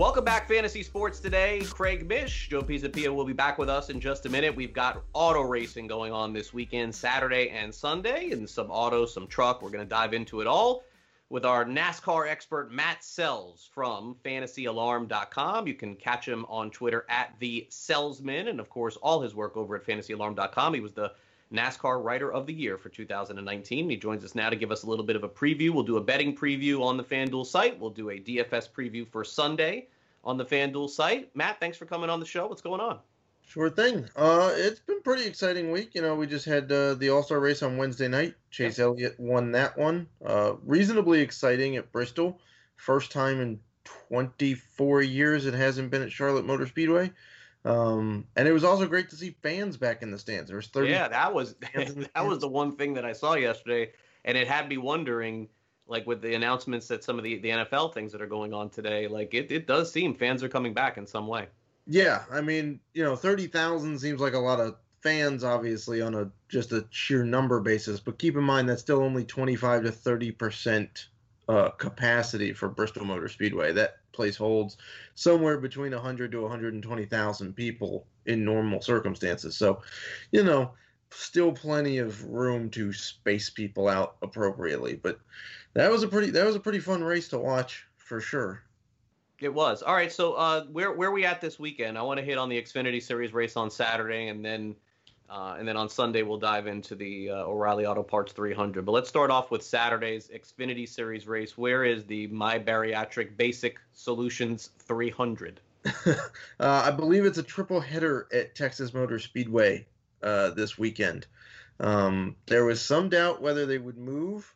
Welcome back, Fantasy Sports Today. Craig Mish, Joe Pisapia will be back with us in just a minute. We've got auto racing going on this weekend, Saturday and Sunday, and some auto, some truck. We're going to dive into it all with our NASCAR expert Matt Selz from FantasyAlarm.com. You can catch him on Twitter at the Salesman, and of course, all his work over at FantasyAlarm.com. He was the NASCAR Writer of the Year for 2019. He joins us now to give us a little bit of a preview. We'll do a betting preview on the FanDuel site. We'll do a DFS preview for Sunday on the FanDuel site. Matt, thanks for coming on the show. What's going on? Sure thing. Uh, it's been pretty exciting week. You know, we just had uh, the All Star race on Wednesday night. Chase yep. Elliott won that one. Uh, reasonably exciting at Bristol. First time in 24 years it hasn't been at Charlotte Motor Speedway. Um, and it was also great to see fans back in the stands. There was 30. Yeah, that was that was the one thing that I saw yesterday, and it had me wondering, like with the announcements that some of the, the NFL things that are going on today, like it, it does seem fans are coming back in some way. Yeah, I mean, you know, thirty thousand seems like a lot of fans, obviously, on a just a sheer number basis. But keep in mind that's still only twenty five to thirty percent uh, capacity for Bristol Motor Speedway. That place holds somewhere between 100 to 120,000 people in normal circumstances. So, you know, still plenty of room to space people out appropriately. But that was a pretty that was a pretty fun race to watch for sure. It was. All right, so uh, where where we at this weekend? I want to hit on the Xfinity Series race on Saturday, and then uh, and then on Sunday, we'll dive into the uh, O'Reilly Auto Parts 300. But let's start off with Saturday's Xfinity Series race. Where is the My Bariatric Basic Solutions 300? uh, I believe it's a triple header at Texas Motor Speedway uh, this weekend. Um, there was some doubt whether they would move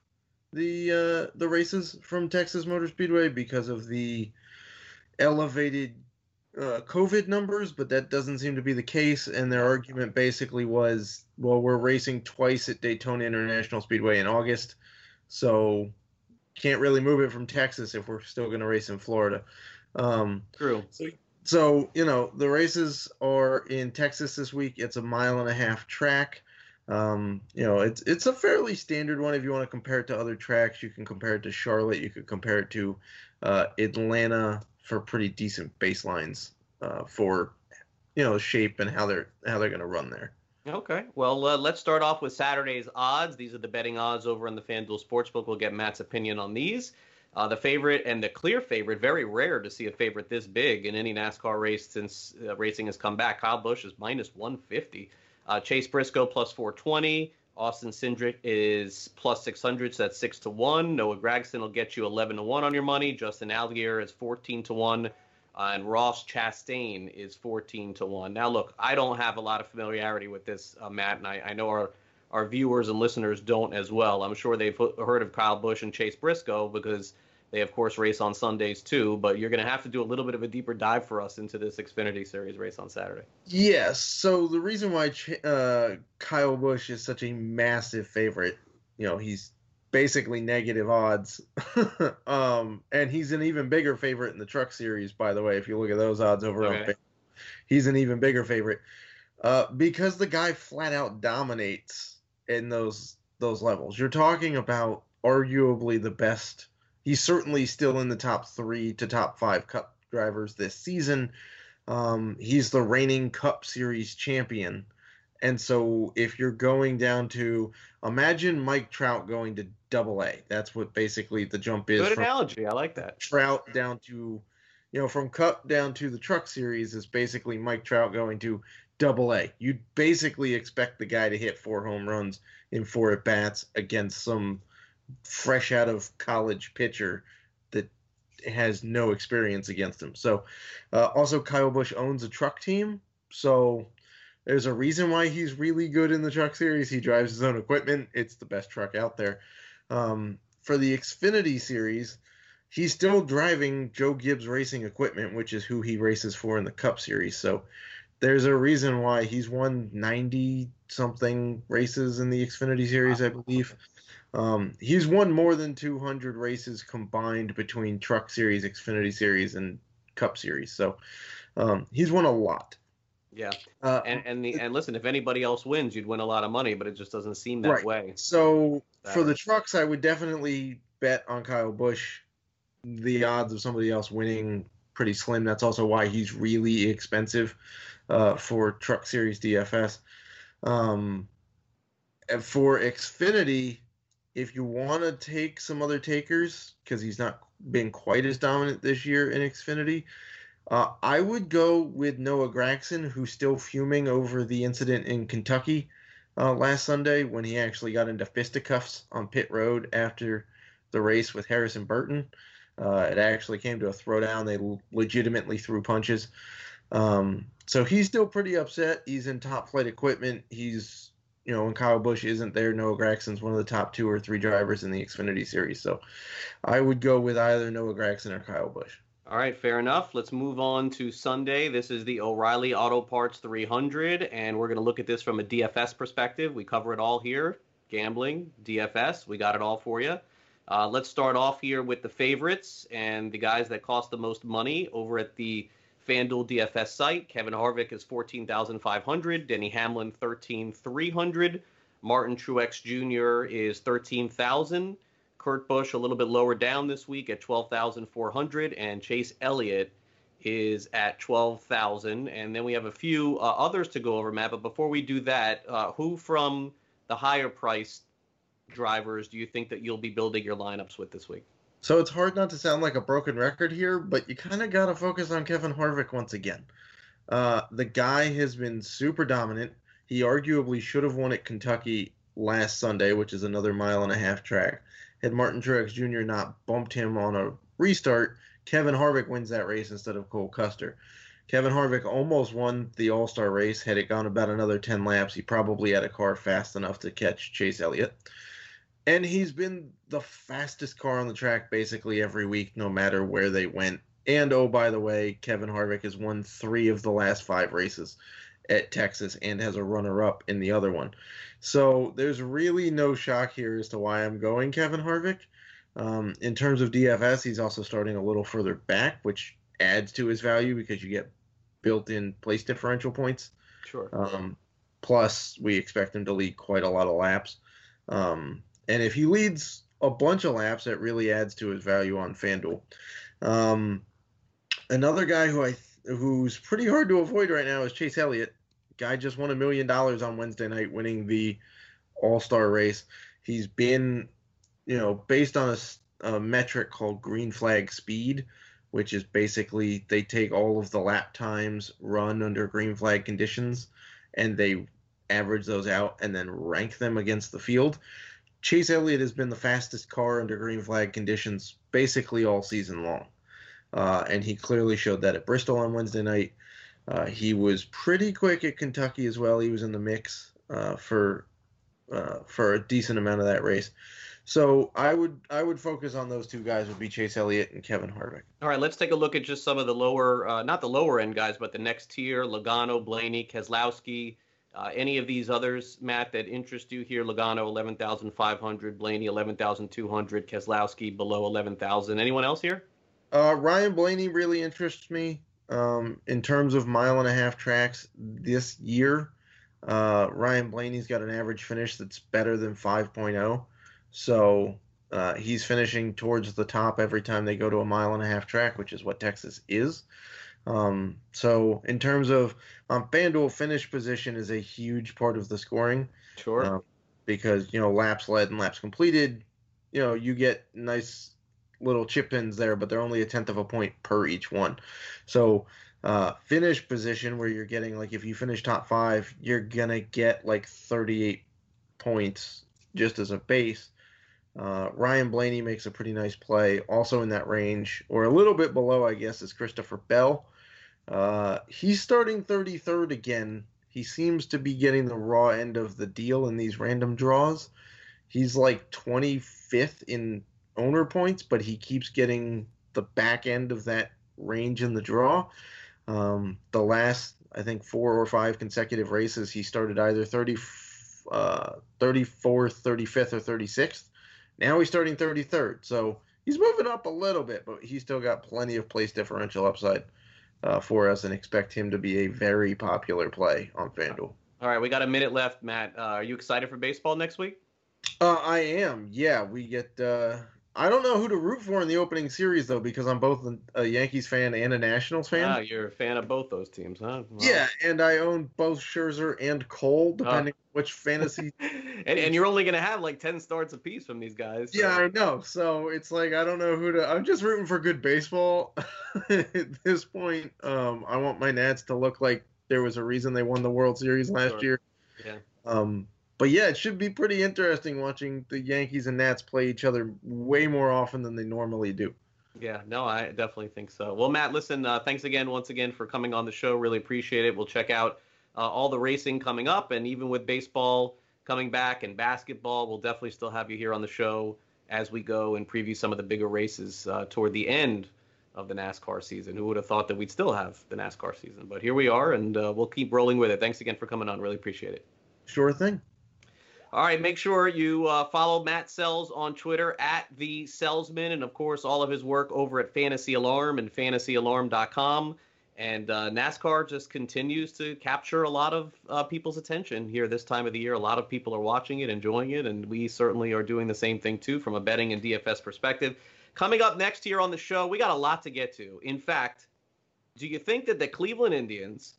the uh, the races from Texas Motor Speedway because of the elevated uh, COVID numbers, but that doesn't seem to be the case. And their argument basically was, well, we're racing twice at Daytona International Speedway in August, so can't really move it from Texas if we're still going to race in Florida. Um, True. So, so, you know, the races are in Texas this week. It's a mile and a half track. Um, you know, it's it's a fairly standard one. If you want to compare it to other tracks, you can compare it to Charlotte. You could compare it to uh, Atlanta for pretty decent baselines uh, for you know shape and how they're how they're going to run there. Okay, well uh, let's start off with Saturday's odds. These are the betting odds over in the FanDuel Sportsbook. We'll get Matt's opinion on these. Uh, the favorite and the clear favorite, very rare to see a favorite this big in any NASCAR race since uh, racing has come back. Kyle Busch is minus 150. Uh, Chase Briscoe plus 420. Austin Cindric is plus 600, so that's 6 to 1. Noah Gragson will get you 11 to 1 on your money. Justin Allgaier is 14 to 1. Uh, and Ross Chastain is 14 to 1. Now, look, I don't have a lot of familiarity with this, uh, Matt, and I, I know our, our viewers and listeners don't as well. I'm sure they've heard of Kyle Busch and Chase Briscoe because they, of course, race on Sundays too, but you're going to have to do a little bit of a deeper dive for us into this Xfinity Series race on Saturday. Yes. So the reason why uh, Kyle Busch is such a massive favorite, you know, he's basically negative odds. um, and he's an even bigger favorite in the Truck Series, by the way. If you look at those odds over okay. on, he's an even bigger favorite uh, because the guy flat out dominates in those those levels. You're talking about arguably the best he's certainly still in the top three to top five Cup drivers this season. Um, he's the reigning Cup Series champion. And so if you're going down to imagine Mike Trout going to double A, that's what basically the jump is. Good analogy. I like that. Trout down to, you know, from Cup down to the Truck Series is basically Mike Trout going to double A. You'd basically expect the guy to hit four home runs in four at bats against some fresh out of college pitcher that has no experience against him. So, uh, also Kyle Busch owns a truck team, so There's a reason why he's really good in the truck series. He drives his own equipment. It's the best truck out there. Um, for the Xfinity series, he's still driving Joe Gibbs Racing equipment, which is who he races for in the Cup series. So there's a reason why he's won 90 something races in the Xfinity series, I believe. Um, he's won more than 200 races combined between Truck Series, Xfinity Series, and Cup Series. So um, he's won a lot. Yeah, uh, and and the and listen, if anybody else wins, you'd win a lot of money, but it just doesn't seem that right. way. So for the trucks, I would definitely bet on Kyle Busch. The odds of somebody else winning pretty slim. That's also why he's really expensive uh, for Truck Series DFS. Um, for Xfinity, if you want to take some other takers, because he's not been quite as dominant this year in Xfinity, uh, I would go with Noah Gragson, who's still fuming over the incident in Kentucky uh, last Sunday when he actually got into fisticuffs on pit road after the race with Harrison Burton. Uh, it actually came to a throwdown. They legitimately threw punches. Um, so he's still pretty upset. He's in top flight equipment. He's, you know, when Kyle Busch isn't there, Noah Gragson's one of the top two or three drivers in the Xfinity series. So I would go with either Noah Gragson or Kyle Busch. All right, fair enough. Let's move on to Sunday. This is the O'Reilly Auto Parts 300, and we're going to look at this from a DFS perspective. We cover it all here gambling, DFS. We got it all for you. Uh, let's start off here with the favorites and the guys that cost the most money over at the FanDuel DFS site. Kevin Harvick is 14,500. Denny Hamlin 13,300. Martin Truex Jr. is 13,000. Kurt Busch a little bit lower down this week at 12,400, and Chase Elliott is at 12,000. And then we have a few uh, others to go over, Matt. But before we do that, uh, who from the higher priced drivers do you think that you'll be building your lineups with this week? So it's hard not to sound like a broken record here, but you kind of got to focus on Kevin Harvick once again. Uh, the guy has been super dominant. He arguably should have won at Kentucky last Sunday, which is another mile and a half track had Martin Truex Jr. not bumped him on a restart, Kevin Harvick wins that race instead of Cole Custer. Kevin Harvick almost won the All Star race. Had it gone about another 10 laps, he probably had a car fast enough to catch Chase Elliott. And he's been the fastest car on the track basically every week, no matter where they went. And oh, by the way, Kevin Harvick has won three of the last five races at Texas and has a runner up in the other one. So there's really no shock here as to why I'm going Kevin Harvick. Um, in terms of DFS, he's also starting a little further back, which adds to his value because you get built-in place differential points. Sure. Um, plus, we expect him to lead quite a lot of laps. Um, and if he leads a bunch of laps, that really adds to his value on FanDuel. Um, another guy who I who's pretty hard to avoid right now is Chase Elliott. Guy just won a million dollars on Wednesday night, winning the All Star race. He's been, you know, based on a, a metric called Green Flag Speed, which is basically they take all of the lap times run under green flag conditions and they average those out and then rank them against the field. Chase Elliott has been the fastest car under green flag conditions basically all season long. Uh, and he clearly showed that at Bristol on Wednesday night. Uh, he was pretty quick at Kentucky as well. He was in the mix uh, for uh, for a decent amount of that race. So I would I would focus on those two guys would be Chase Elliott and Kevin Harvick. All right, let's take a look at just some of the lower, uh, not the lower end guys, but the next tier: Logano, Blaney, Keselowski. Uh, any of these others, Matt, that interest you here? Logano, eleven thousand five hundred. Blaney, eleven thousand two hundred. Keselowski, below eleven thousand. Anyone else here? Uh, Ryan Blaney really interests me um, in terms of mile and a half tracks this year. Uh, Ryan Blaney's got an average finish that's better than 5.0. So uh, he's finishing towards the top every time they go to a mile and a half track, which is what Texas is. Um, so in terms of um, FanDuel finish position is a huge part of the scoring. Sure. Uh, because you know laps led and laps completed, you know you get nice little chip ins there, but they're only a tenth of a point per each one. So uh, finish position where you're getting like if you finish top five, you're gonna get like 38 points just as a base. Uh, Ryan Blaney makes a pretty nice play, also in that range, or a little bit below, I guess, is Christopher Bell. Uh, he's starting 33rd again. he seems to be getting the raw end of the deal in these random draws. He's like 25th in owner points, but he keeps getting the back end of that range in the draw. Um, the last, I think, four or five consecutive races, he started either 30, uh, 34th, 35th, or 36th. Now he's starting 33rd. So he's moving up a little bit, but he's still got plenty of place differential upside uh, for us and expect him to be a very popular play on FanDuel. All right, we got a minute left, Matt. Uh, are you excited for baseball next week? Uh, I am. Yeah, we get uh, I don't know who to root for in the opening series though, because I'm both a Yankees fan and a Nationals fan. Ah, you're a fan of both those teams, huh? Well, yeah, and I own both Scherzer and Cole, ah. depending on which fantasy. and, and you're only gonna have like ten starts apiece from these guys. So. Yeah, I know. So it's like I don't know who to. I'm just rooting for good baseball at this point. Um, I want my Nats to look like there was a reason they won the World Series last sure. year. Yeah. Um, but yeah, it should be pretty interesting watching the Yankees and Nats play each other way more often than they normally do. Yeah, no, I definitely think so. Well, Matt, listen, uh, thanks again, once again, for coming on the show. Really appreciate it. We'll check out uh, all the racing coming up, and even with baseball coming back and basketball, we'll definitely still have you here on the show as we go and preview some of the bigger races uh, toward the end of the NASCAR season. Who would have thought that we'd still have the NASCAR season? But here we are, and uh, we'll keep rolling with it. Thanks again for coming on. Really appreciate it. Sure thing. All right, make sure you uh, follow Matt Selz on Twitter at the Salesman, and of course all of his work over at Fantasy Alarm and FantasyAlarm.com. And uh, NASCAR just continues to capture a lot of uh, people's attention here this time of the year. A lot of people are watching it, enjoying it, and we certainly are doing the same thing too from a betting and DFS perspective. Coming up next here on the show, we got a lot to get to. In fact, do you think that the Cleveland Indians,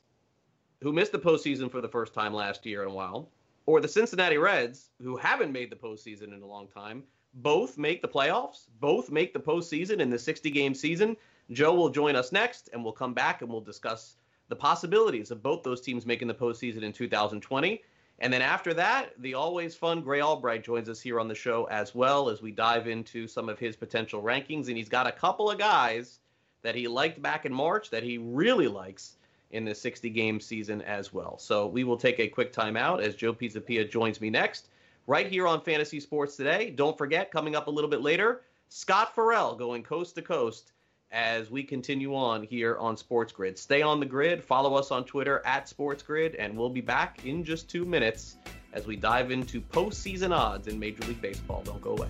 who missed the postseason for the first time last year in a while, or the Cincinnati Reds, who haven't made the postseason in a long time, both make the playoffs, both make the postseason in the 60 game season. Joe will join us next, and we'll come back and we'll discuss the possibilities of both those teams making the postseason in 2020. And then after that, the always fun Grey Albright joins us here on the show as well as we dive into some of his potential rankings. And he's got a couple of guys that he liked back in March that he really likes in the 60 game season as well. So we will take a quick timeout as Joe Pisapia joins me next, right here on Fantasy Sports Today. Don't forget, coming up a little bit later, Scott Ferrall going coast to coast as we continue on here on Sports Grid. Stay on the grid, follow us on Twitter at Sports Grid, and we'll be back in just two minutes as we dive into postseason odds in Major League Baseball. Don't go away.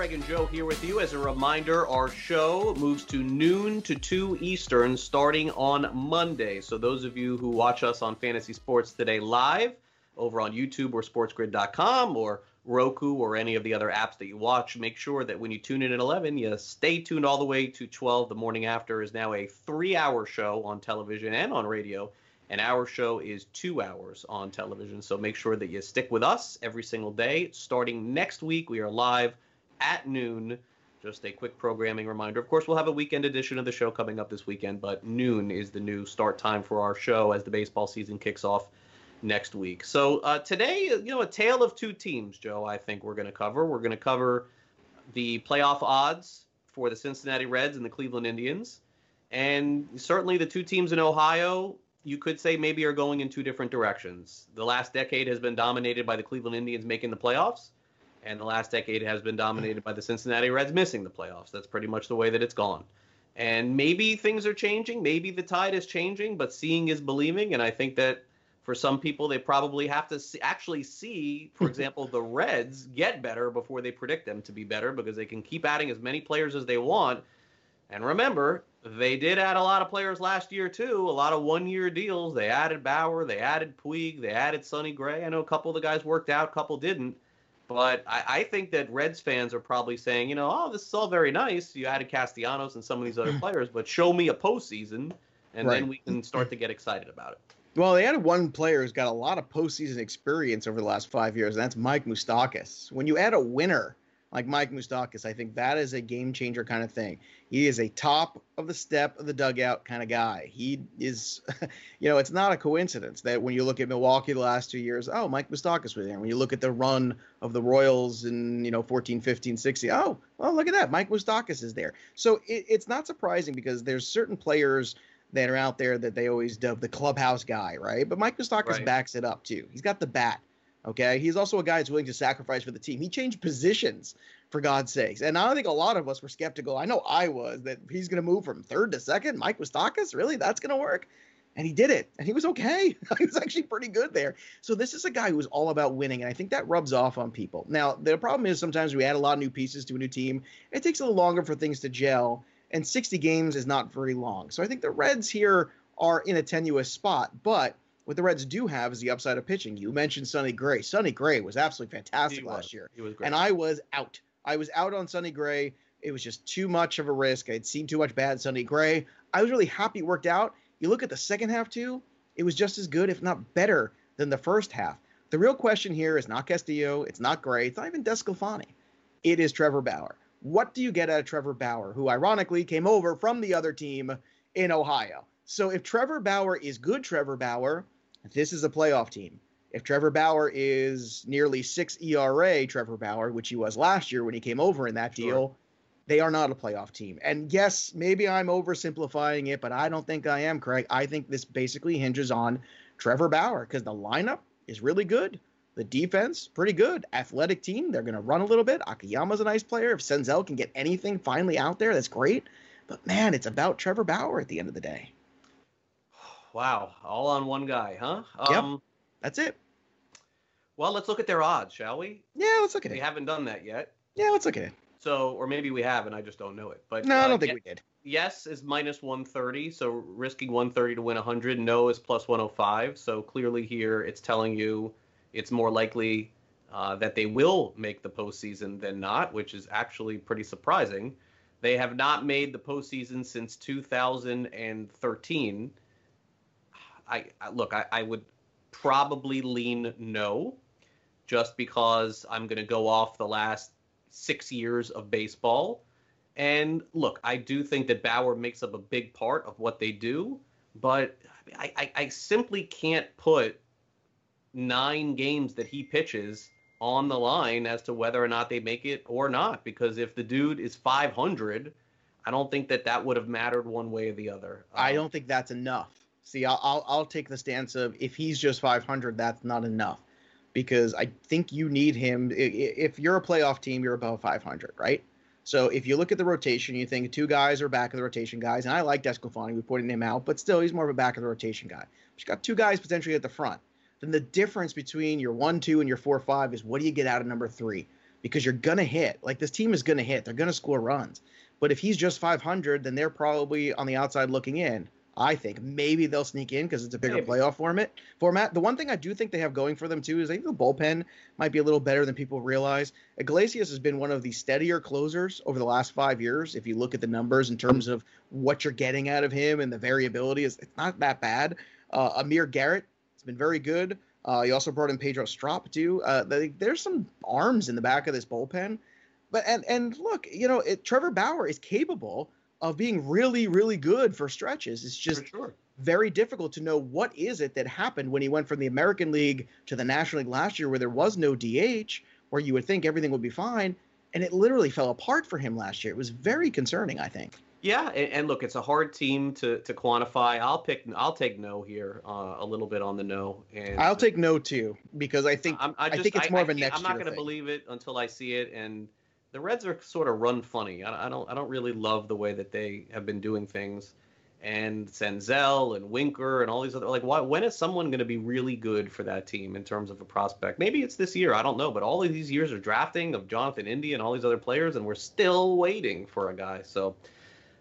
Craig and Joe here with you. As a reminder, our show moves to noon to 2 Eastern starting on Monday. So, those of you who watch us on Fantasy Sports Today live over on YouTube or sportsgrid.com or Roku or any of the other apps that you watch, make sure that when you tune in at 11, you stay tuned all the way to 12. The morning after is now a three hour show on television and on radio. And our show is two hours on television. So make sure that you stick with us every single day. Starting next week, we are live at noon. Just a quick programming reminder. Of course, we'll have a weekend edition of the show coming up this weekend, but noon is the new start time for our show as the baseball season kicks off next week. So uh, today, you know, a tale of two teams, Joe. I think we're going to cover. We're going to cover the playoff odds for the Cincinnati Reds and the Cleveland Indians, and certainly the two teams in Ohio. You could say maybe are going in two different directions. The last decade has been dominated by the Cleveland Indians making the playoffs and the last decade has been dominated by the Cincinnati Reds missing the playoffs. That's pretty much the way that it's gone. And maybe things are changing, maybe the tide is changing, but seeing is believing, and I think that for some people they probably have to see, actually see, for example, the Reds get better before they predict them to be better because they can keep adding as many players as they want. And remember, they did add a lot of players last year too. A lot of one-year deals. They added Bauer, they added Puig, they added Sonny Gray. I know a couple of the guys worked out, a couple didn't. But I, I, think that Reds fans are probably saying, you know, oh, this is all very nice. You added Castellanos and some of these other hmm. players, but show me a postseason, and right. then we can start to get excited about it. Well, they added one player who's got a lot of postseason experience over the last five years, and that's Mike Moustakas. When you add a winner like Mike Moustakas, I think that is a game changer kind of thing. He is a top of the step of the dugout kind of guy. He is, you know, it's not a coincidence that when you look at Milwaukee the last two years, oh, Mike Moustakas was there. When you look at the run of the Royals in, you know, 14, 15, 16, oh, well, look at that. Mike Moustakas is there. So it, it's not surprising because there's certain players that are out there that they always dub the clubhouse guy, right? But Mike Moustakas right. backs it up too. He's got the bat. Okay, he's also a guy that's willing to sacrifice for the team. He changed positions for God's sakes, and I don't think a lot of us were skeptical. I know I was that he's going to move from third to second. Mike Moustakas, really? That's going to work? And he did it, and he was okay. he was actually pretty good there. So this is a guy who is all about winning, and I think that rubs off on people. Now the problem is sometimes we add a lot of new pieces to a new team. It takes a little longer for things to gel, and 60 games is not very long. So I think the Reds here are in a tenuous spot, but what the Reds do have is the upside of pitching. You mentioned Sonny Gray. Sonny Gray was absolutely fantastic last year. He was great. And I was out. I was out on Sonny Gray. It was just too much of a risk. I'd seen too much bad Sonny Gray. I was really happy it worked out. You look at the second half too, it was just as good, if not better, than the first half. The real question here is not Castillo, it's not Gray, it's not even DeSclafani. It is Trevor Bauer. What do you get out of Trevor Bauer, who ironically came over from the other team in Ohio? So if Trevor Bauer is good Trevor Bauer, this is a playoff team. If Trevor Bauer is nearly six ERA, Trevor Bauer, which he was last year when he came over in that deal, they are not a playoff team. And yes, maybe I'm oversimplifying it, but I don't think I am, Craig. I think this basically hinges on Trevor Bauer because the lineup is really good. The defense, pretty good. Athletic team, they're going to run a little bit. Akiyama's a nice player. If Senzel can get anything finally out there, that's great. But man, it's about Trevor Bauer at the end of the day. Wow, all on one guy, huh? Um, yep. That's it. Well, let's look at their odds, shall we? Yeah, let's look at we it. We haven't done that yet. Yeah, let's look at it. So, or maybe we have, and I just don't know it. But no, uh, I don't think we did. Yes is minus 130, so risking 130 to win 100. No is plus 105. So clearly here, it's telling you it's more likely uh, that they will make the postseason than not, which is actually pretty surprising. They have not made the postseason since 2013. I, I look, I, I would probably lean no, just because I'm going to go off the last six years of baseball. And look, I do think that Bauer makes up a big part of what they do, but I, I, I simply can't put nine games that he pitches on the line as to whether or not they make it or not. Because if the dude is 500, I don't think that that would have mattered one way or the other. Um, I don't think that's enough. See, I'll, I'll, I'll take the stance of if he's just 500, that's not enough, because I think you need him. If you're a playoff team, you're above 500, right? So if you look at the rotation, you think two guys are back of the rotation guys, and I like DeSclafani, we putting him out, but still he's more of a back of the rotation guy. But you got two guys potentially at the front. Then the difference between your one, two, and your four, five is what do you get out of number three? Because you're gonna hit. Like this team is gonna hit. They're gonna score runs. But if he's just 500, then they're probably on the outside looking in. I think maybe they'll sneak in because it's a bigger maybe. playoff format. Format. The one thing I do think they have going for them too is I think the bullpen might be a little better than people realize. Iglesias has been one of the steadier closers over the last five years. If you look at the numbers in terms of what you're getting out of him and the variability, is it's not that bad. Uh, Amir Garrett has been very good. Uh, he also brought in Pedro Strop too. Uh, there's some arms in the back of this bullpen, but and and look, you know, it, Trevor Bauer is capable of being really, really good for stretches. It's just sure. very difficult to know what is it that happened when he went from the American League to the National League last year, where there was no DH, where you would think everything would be fine, and it literally fell apart for him last year. It was very concerning, I think. Yeah, and, and look, it's a hard team to to quantify. I'll pick, I'll take no here, uh, a little bit on the no, and I'll take no too because I think I, just, I think it's more I, of a next. I'm not going to believe it until I see it, and the Reds are sort of run funny. I, I, don't I don't really love the way that they have been doing things. And Senzel and Winker and all these other like why, when is someone going to be really good for that team in terms of a prospect? Maybe it's this year. I don't know. But all of these years of drafting of Jonathan India and all these other players, and we're still waiting for a guy. So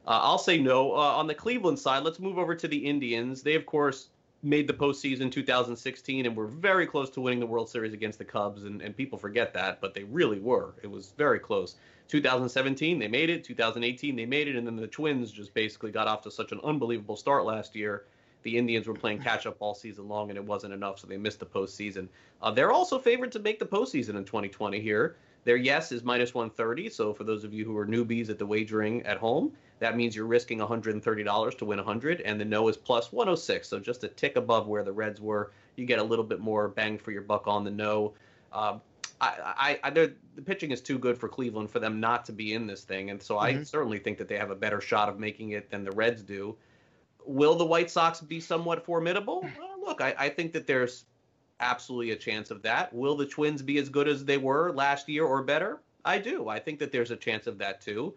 Uh, I'll say no. Uh, on the Cleveland side, let's move over to the Indians. They, of course, made the postseason 2016 and were very close to winning the World Series against the Cubs, and, and people forget that, but they really were. It was very close. 2017, they made it. 2018, they made it, and then the Twins just basically got off to such an unbelievable start last year. The Indians were playing catch up all season long, and it wasn't enough, so they missed the postseason. Uh, they're also favored to make the postseason in 2020 here. Their yes is minus 130. So for those of you who are newbies at the wagering at home, that means you're risking $130 to win 100, and the no is plus 106. So just a tick above where the Reds were. You get a little bit more bang for your buck on the no. Uh, I, I, I the pitching is too good for Cleveland for them not to be in this thing, and so mm-hmm. I certainly think that they have a better shot of making it than the Reds do. Will the White Sox be somewhat formidable? Well, look, I, I think that there's absolutely a chance of that. Will the Twins be as good as they were last year or better? I do. I think that there's a chance of that too.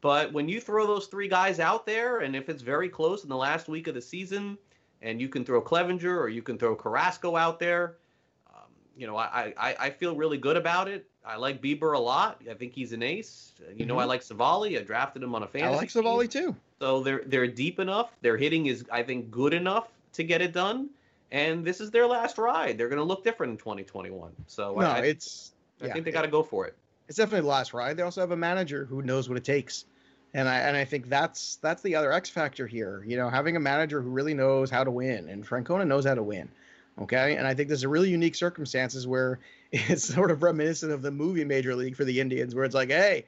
But when you throw those three guys out there, and if it's very close in the last week of the season, and you can throw Clevinger or you can throw Carrasco out there, um, you know, I, I, I feel really good about it. I like Bieber a lot. I think he's an ace. You know, mm-hmm. I like Civale. I drafted him on a fantasy. I like Civale too. So they're they're deep enough. Their hitting is, I think, good enough to get it done and this is their last ride. They're going to look different in 2021. So no, I, it's I yeah, think they got to go for it. It's definitely the last ride. They also have a manager who knows what it takes, and I and I think that's that's the other X factor here. You know, having a manager who really knows how to win, and Francona knows how to win. Okay, and I think there's a really unique circumstances where it's sort of reminiscent of the movie Major League for the Indians, where it's like, hey,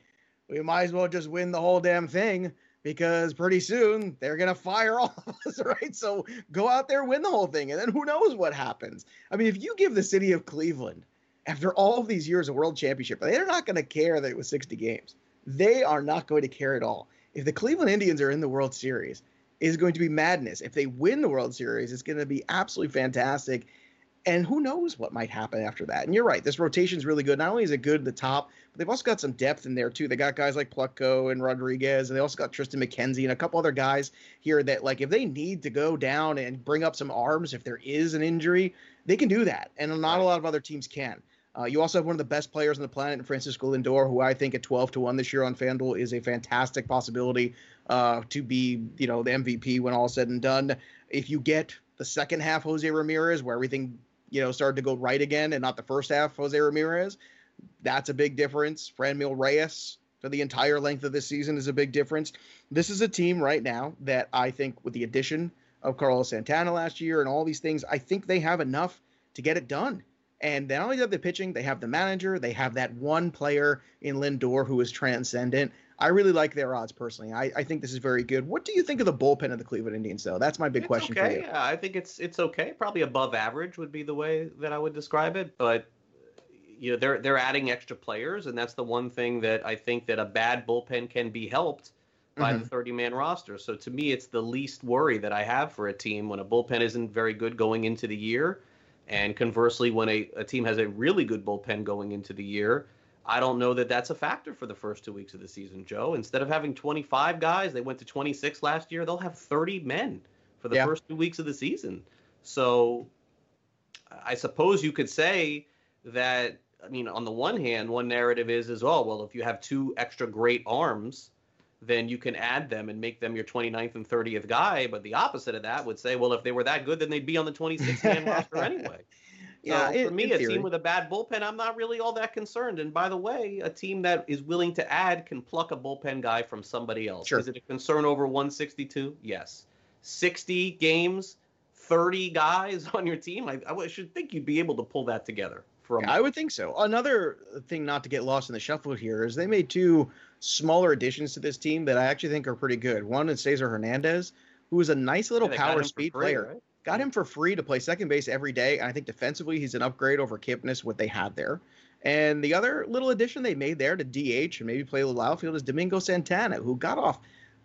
we might as well just win the whole damn thing because pretty soon they're going to fire all of us, right? So go out there, win the whole thing, and then who knows what happens. I mean, if you give the city of Cleveland, after all of these years of world championship, they're not going to care that it was 60 games. They are not going to care at all. If the Cleveland Indians are in the World Series, is going to be madness. If they win the World Series, it's going to be absolutely fantastic and who knows what might happen after that. And you're right, this rotation is really good. Not only is it good at the top, but they've also got some depth in there too. They got guys like Plutko and Rodriguez, and they also got Triston McKenzie and a couple other guys here that, like, if they need to go down and bring up some arms if there is an injury, they can do that. And not a lot of other teams can. Uh, you also have one of the best players on the planet in Francisco Lindor, who I think at 12 to 1 this year on FanDuel is a fantastic possibility uh, to be, you know, the MVP when all is said and done. If you get the second half Jose Ramirez, where everything you know, started to go right again and not the first half, Jose Ramirez. That's a big difference. Franmil Reyes for the entire length of this season is a big difference. This is a team right now that I think, with the addition of Carlos Santana last year and all these things, I think they have enough to get it done. And they not only have the pitching, they have the manager, they have that one player in Lindor who is transcendent. I really like their odds personally. I, I think this is very good. What do you think of the bullpen of the Cleveland Indians, though? That's my big it's question okay. for you. Yeah, I think it's it's okay. Probably above average would be the way that I would describe it. But you know, they're they're adding extra players, and that's the one thing that I think that a bad bullpen can be helped by mm-hmm. the 30 man roster. So to me, it's the least worry that I have for a team when a bullpen isn't very good going into the year. And conversely, when a, a team has a really good bullpen going into the year, I don't know that that's a factor for the first two weeks of the season, Joe. Instead of having 25 guys, they went to 26 last year. They'll have 30 men for the yeah. first two weeks of the season. So I suppose you could say that. I mean, on the one hand, one narrative is as oh well, if you have two extra great arms, then you can add them and make them your 29th and 30th guy. But the opposite of that would say, well, if they were that good, then they'd be on the 26 man roster anyway. Yeah, so for me, a team with a bad bullpen, I'm not really all that concerned. And by the way, a team that is willing to add can pluck a bullpen guy from somebody else. Sure. Is it a concern over 162? Yes. 60 games, 30 guys on your team. I, I should think you'd be able to pull that together. For yeah, I would think so. Another thing not to get lost in the shuffle here is they made two smaller additions to this team that I actually think are pretty good. One is Cesar Hernandez, who is a nice little yeah, power speed free, player. Right? Got him for free to play second base every day. And I think defensively, he's an upgrade over Kipnis, what they had there. And the other little addition they made there to DH and maybe play a little outfield is Domingo Santana, who got off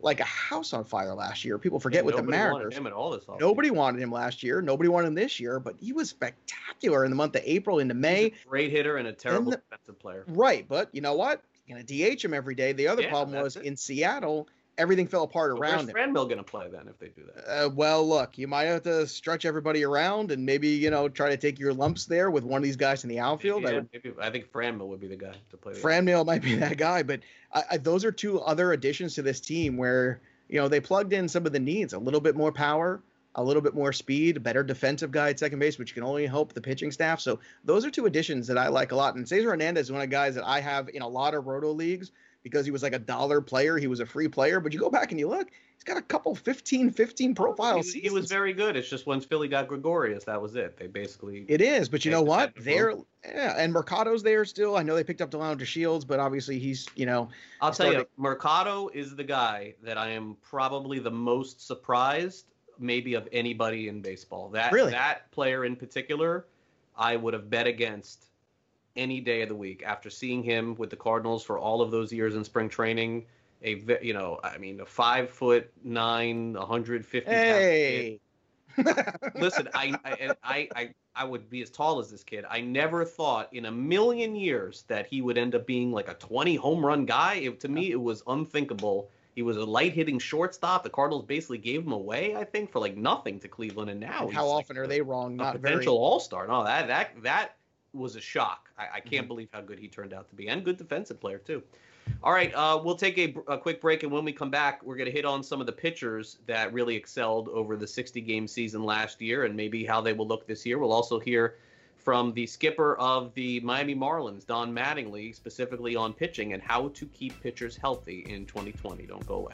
like a house on fire last year. People forget yeah, with the Mariners. Wanted him at all this nobody wanted him last year. Nobody wanted him this year, but he was spectacular in the month of April into May. great hitter and a terrible the, defensive player. Right, but you know what? You're gonna DH him every day. The other yeah, problem was it. in Seattle, everything fell apart but around where's. Franmil going to play then if they do that? Uh, well, look, you might have to stretch everybody around and maybe you know try to take your lumps there with one of these guys in the outfield. Yeah, I, would, maybe, I think Franmil would be the guy to play. Franmil might be that guy, but I, I, those are two other additions to this team where You know, they plugged in some of the needs, a little bit more power, a little bit more speed, better defensive guy at second base, which can only help the pitching staff. So those are two additions that I like a lot. And Cesar Hernandez is one of the guys that I have in a lot of roto leagues because he was like a dollar player. He was a free player. But you go back and you look, he's got a couple 15, 15 profiles. He, he was very good. It's just once Philly got Gregorius, that was it. They basically. It is, but you know what? They're yeah, and Mercado's there still. I know they picked up Delino DeShields, but obviously he's you know. I'll tell you, Mercado is the guy that I am probably the most surprised, maybe of anybody in baseball. That Really? that player in particular, I would have bet against any day of the week after seeing him with the Cardinals for all of those years in spring training. A you know, I mean, a five foot nine, 150. pound kid. Hey. Listen, I, I I, I I would be as tall as this kid. I never thought in a million years that he would end up being like a 20 home run guy. It, to me, it was unthinkable. He was a light hitting shortstop. The Cardinals basically gave him away, I think, for like nothing to Cleveland, and now And he's how like often are they wrong? a Not potential very. All Star. No, that that that was a shock. I, I Mm-hmm. can't believe how good he turned out to be, and good defensive player too. All right, uh, we'll take a, a quick break, and when we come back, we're going to hit on some of the pitchers that really excelled over the 60 game season last year, and maybe how they will look this year. We'll also hear from the skipper of the Miami Marlins, Don Mattingly, specifically on pitching and how to keep pitchers healthy in 2020. Don't go away.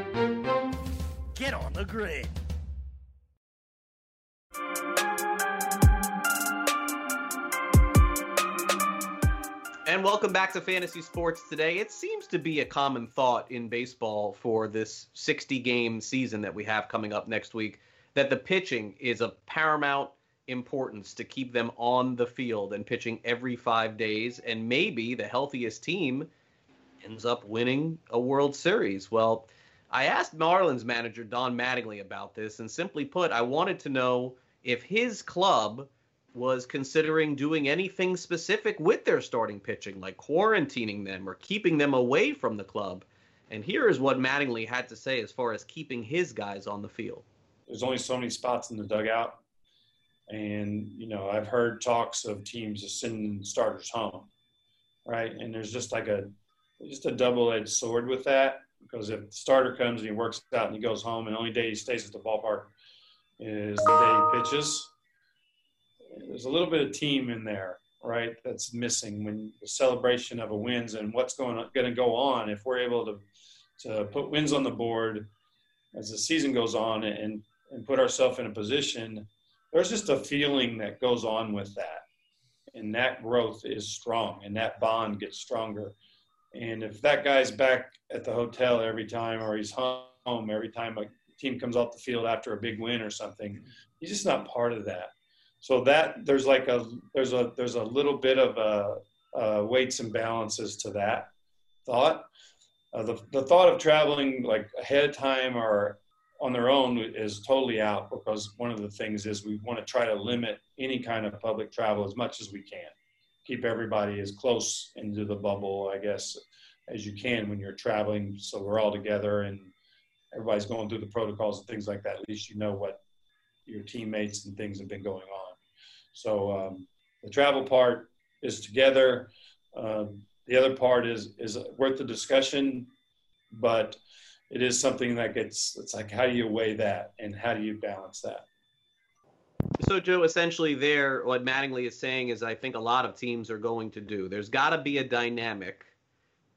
Get on the grid. And welcome back to Fantasy Sports today. It seems to be a common thought in baseball for this 60 game season that we have coming up next week that the pitching is of paramount importance to keep them on the field and pitching every five days. And maybe the healthiest team ends up winning a World Series. Well, I asked Marlins manager Don Mattingly about this, and simply put, I wanted to know if his club was considering doing anything specific with their starting pitching, like quarantining them or keeping them away from the club. And here is what Mattingly had to say as far as keeping his guys on the field. there's only so many spots in the dugout. And, you know, I've heard talks of teams just sending starters home, right? And there's just like a, just a double-edged sword with that because if the starter comes and he works out and he goes home and the only day he stays at the ballpark is the day he pitches, there's a little bit of team in there, right? That's missing when the celebration of a wins and what's going going to go on if we're able to to put wins on the board as the season goes on and and put ourselves in a position. There's just a feeling that goes on with that, and that growth is strong, and that bond gets stronger. And if that guy's back at the hotel every time, or he's home every time a team comes off the field after a big win or something, he's just not part of that. So that there's like a there's a there's a little bit of a, a weights and balances to that thought. Uh, the the thought of traveling like ahead of time or on their own is totally out because one of the things is we want to try to limit any kind of public travel as much as we can. Keep everybody as close into the bubble, I guess, as you can when you're traveling. So we're all together and everybody's going through the protocols and things like that. At least you know what your teammates and things have been going on. So um, the travel part is together. Um, the other part is is worth the discussion, but it is something that gets. It's like how do you weigh that and how do you balance that? So, Joe, essentially, there, what Mattingly is saying is, I think a lot of teams are going to do. There's got to be a dynamic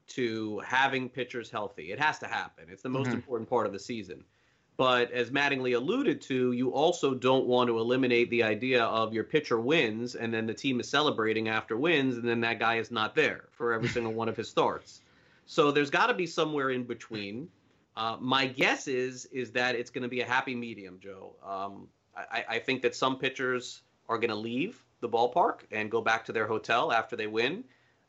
to having pitchers healthy. It has to happen. It's the most Mhm. important part of the season. But as Mattingly alluded to, you also don't want to eliminate the idea of your pitcher wins and then the team is celebrating after wins and then that guy is not there for every single one of his starts. So there's got to be somewhere in between. Uh, my guess is is that it's going to be a happy medium, Joe. Um, I, I think that some pitchers are going to leave the ballpark and go back to their hotel after they win.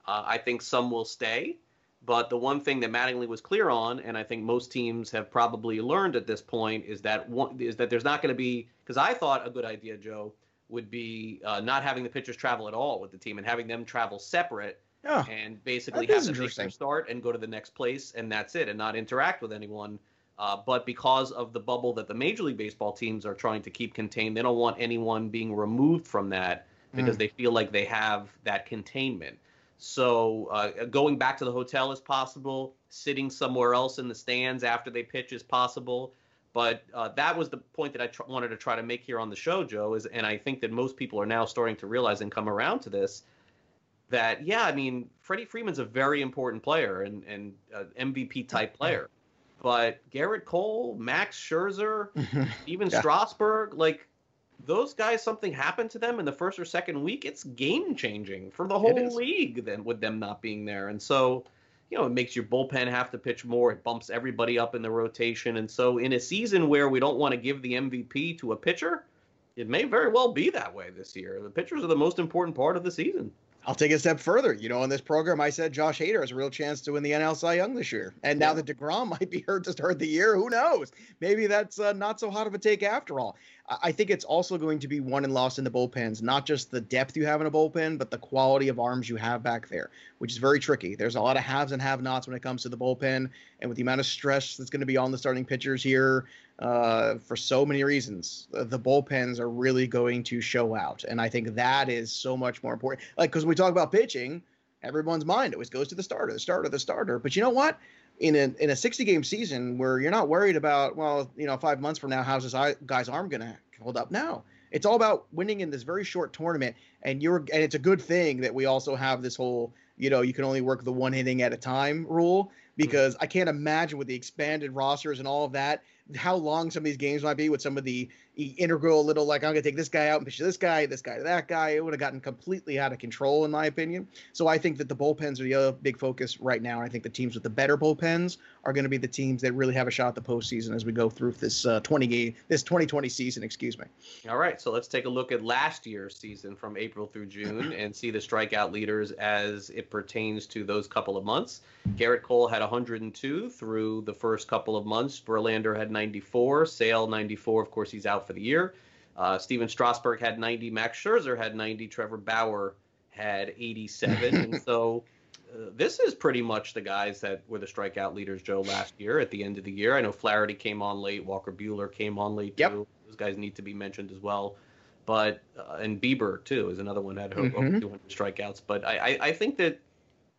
Uh, I think some will stay, But the one thing that Mattingly was clear on, and I think most teams have probably learned at this point, is that one, is that there's not going to be because I thought a good idea, Joe, would be uh, not having the pitchers travel at all with the team and having them travel separate Yeah. and basically have them make interesting. their start and go to the next place and that's it and not interact with anyone. Uh, but because of the bubble that the Major League Baseball teams are trying to keep contained, they don't want anyone being removed from that because they feel like they have that containment. So uh, going back to the hotel is possible. Sitting somewhere else in the stands after they pitch is possible. But uh, that was the point that I tr- wanted to try to make here on the show, Joe. Is and I think that most people are now starting to realize and come around to this that yeah, I mean Freddie Freeman's a very important player and and uh, MVP type player, but Gerrit Cole, Max Scherzer, even Yeah. Strasburg, like those guys, something happened to them in the first or second week. It's game changing for the whole league. Then with them not being there, and so you know it makes your bullpen have to pitch more. It bumps everybody up in the rotation, and so in a season where we don't want to give the MVP to a pitcher. It may very well be that way this year. The pitchers are the most important part of the season. I'll take it a step further. You know, on this program, I said Josh Hader has a real chance to win the NL Cy Young this year. And now Yeah. that DeGrom might be hurt to start the year, who knows? Maybe that's uh, not so hot of a take after all. I-, I think it's also going to be won and lost in the bullpens, not just the depth you have in a bullpen, but the quality of arms you have back there, which is very tricky. There's a lot of haves and have nots when it comes to the bullpen. And with the amount of stress that's going to be on the starting pitchers here, uh, for so many reasons. The, the bullpens are really going to show out, and I think that is so much more important. Like because we talk about pitching, everyone's mind always goes to the starter, the starter, the starter. But you know what? In a in a 60 game season where you're not worried about well, you know, five months from now, how's this guy's arm going to hold up? No. It's all about winning in this very short tournament, and you're and it's a good thing that we also have this whole you know you can only work the one inning at a time rule because I can't imagine with the expanded rosters and all of that how long some of these games might be with some of the integral a little like I'm gonna take this guy out and pitch to this guy, this guy to that guy. It would have gotten completely out of control in my opinion. So I think that the bullpens are the other big focus right now, and I think the teams with the better bullpens are going to be the teams that really have a shot at the postseason as we go through this uh, 20 game, this 2020 season. Excuse me. All right, so let's take a look at last year's season from April through June and see the strikeout leaders as it pertains to those couple of months. Gerrit Cole had 102 through the first couple of months. Verlander had 94. Sale 94. Of course, he's out for the year. Uh, Stephen Strasburg had 90. Max Scherzer had 90. Trevor Bauer had 87. and so uh, this is pretty much the guys that were the strikeout leaders, Joe, last year at the end of the year. I know Flaherty came on late. Walker Buehler came on late, Yep. too. Those guys need to be mentioned as well. But, uh, and Bieber, too, is another one that had over Mhm. 200 strikeouts. But I, I, I think that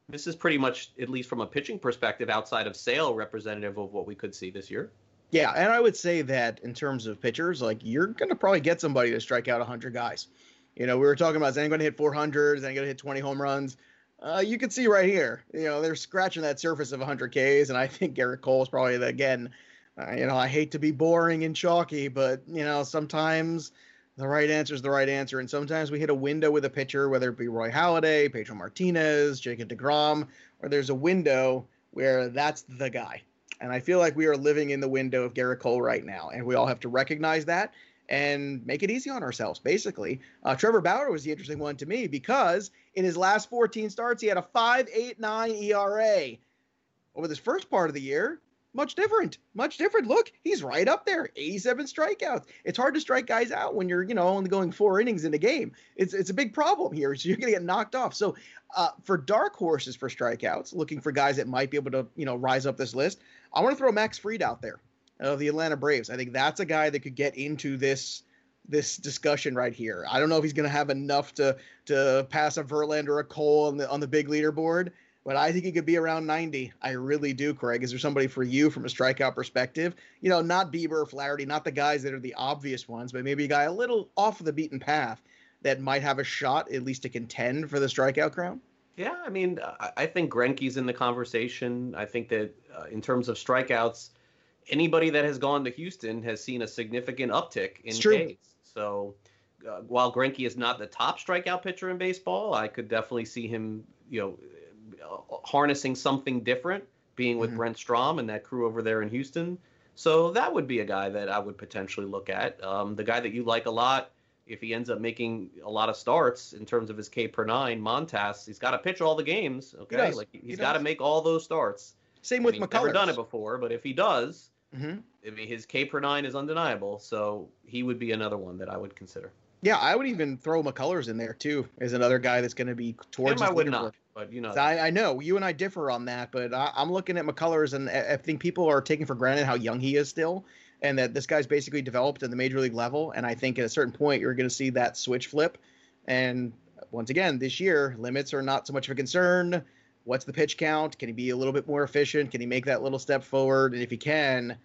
this is pretty much, at least from a pitching perspective, outside of Sale, representative of what we could see this year. Yeah, and I would say that in terms of pitchers, like you're going to probably get somebody to strike out 100 guys. You know, we were talking about is anyone going to hit 400? Is anyone going to hit 20 home runs? Uh, you can see right here, you know, they're scratching that surface of 100 Ks, and I think Gerrit Cole is probably the, again, uh, you know, I hate to be boring and chalky, but you know, sometimes the right answer is the right answer, and sometimes we hit a window with a pitcher, whether it be Roy Halladay, Pedro Martinez, Jacob Degrom, or there's a window where that's the guy. And I feel like we are living in the window of Gerrit Cole right now, and we all have to recognize that and make it easy on ourselves. Basically, uh, Trevor Bauer was the interesting one to me because in his last 14 starts, he had a 5.89 ERA. Over this first part of the year, much different, much different. Look, he's right up there, 87 strikeouts. It's hard to strike guys out when you're, you know, only going four innings in a game. It's it's a big problem here. So you're going to get knocked off. So uh, for dark horses for strikeouts, looking for guys that might be able to, you know, rise up this list, I want to throw Max Fried out there of the Atlanta Braves. I think that's a guy that could get into this this discussion right here. I don't know if he's going to have enough to to pass a Verlander or a Cole on the on the big leaderboard, but I think he could be around 90. I really do, Craig. Is there somebody for you from a strikeout perspective? You know, not Bieber or Flaherty, not the guys that are the obvious ones, but maybe a guy a little off of the beaten path that might have a shot at least to contend for the strikeout crown. Yeah, I mean, I, think Greinke's in the conversation. I think that uh, in terms of strikeouts, anybody that has gone to Houston has seen a significant uptick in. Ks. So uh, while Greinke is not the top strikeout pitcher in baseball, I could definitely see him, you know, uh, harnessing something different, being with Mhm. Brent Strom and that crew over there in Houston. So that would be a guy that I would potentially look at. Um, the guy that you like a lot, if he ends up making a lot of starts in terms of his K per nine, Montas, he's got to pitch all the games. Okay, does. like He he's got to make all those starts. Same I with mean, he's never done it before, but if he does, Mhm. I mean, his K per nine is undeniable. So he would be another one that I would consider. Yeah, I would even throw McCullers in there too as another guy that's going to be towards. Him, I would not, but you know, I, I know you and I differ on that, but I, I'm looking at McCullers, and I I think people are taking for granted how young he is still, and that this guy's basically developed at the major league level. And I think at a certain point, you're going to see that switch flip. And once again, this year, limits are not so much of a concern. What's the pitch count? Can he be a little bit more efficient? Can he make that little step forward? And if he can,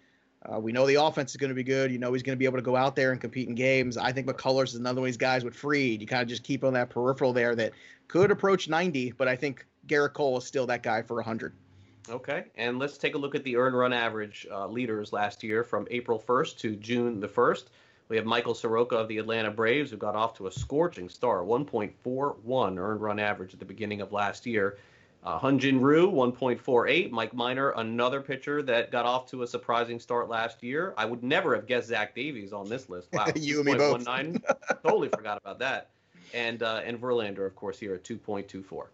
uh, we know the offense is going to be good. You know he's going to be able to go out there and compete in games. I think McCullers is another one of these guys with Fried. You kind of just keep on that peripheral there that could approach 90, but I think Gerrit Cole is still that guy for 100. Okay, and let's take a look at the earned run average uh, leaders last year from April 1st to June the 1st. We have Michael Soroka of the Atlanta Braves, who got off to a scorching start, 1.41 earned run average at the beginning of last year. Uh, Hyun-jin Ryu, 1.48. Mike Minor, another pitcher that got off to a surprising start last year. I would never have guessed Zach Davies on this list. Wow, You and me both. 2.19. totally forgot about that. And uh, and Verlander, of course, here at 2.24.